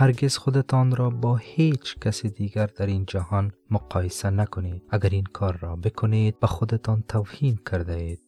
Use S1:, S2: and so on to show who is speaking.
S1: هرگز خودتان را با هیچ کس دیگر در این جهان مقایسه نکنید. اگر این کار را بکنید به خودتان توهین کرده اید.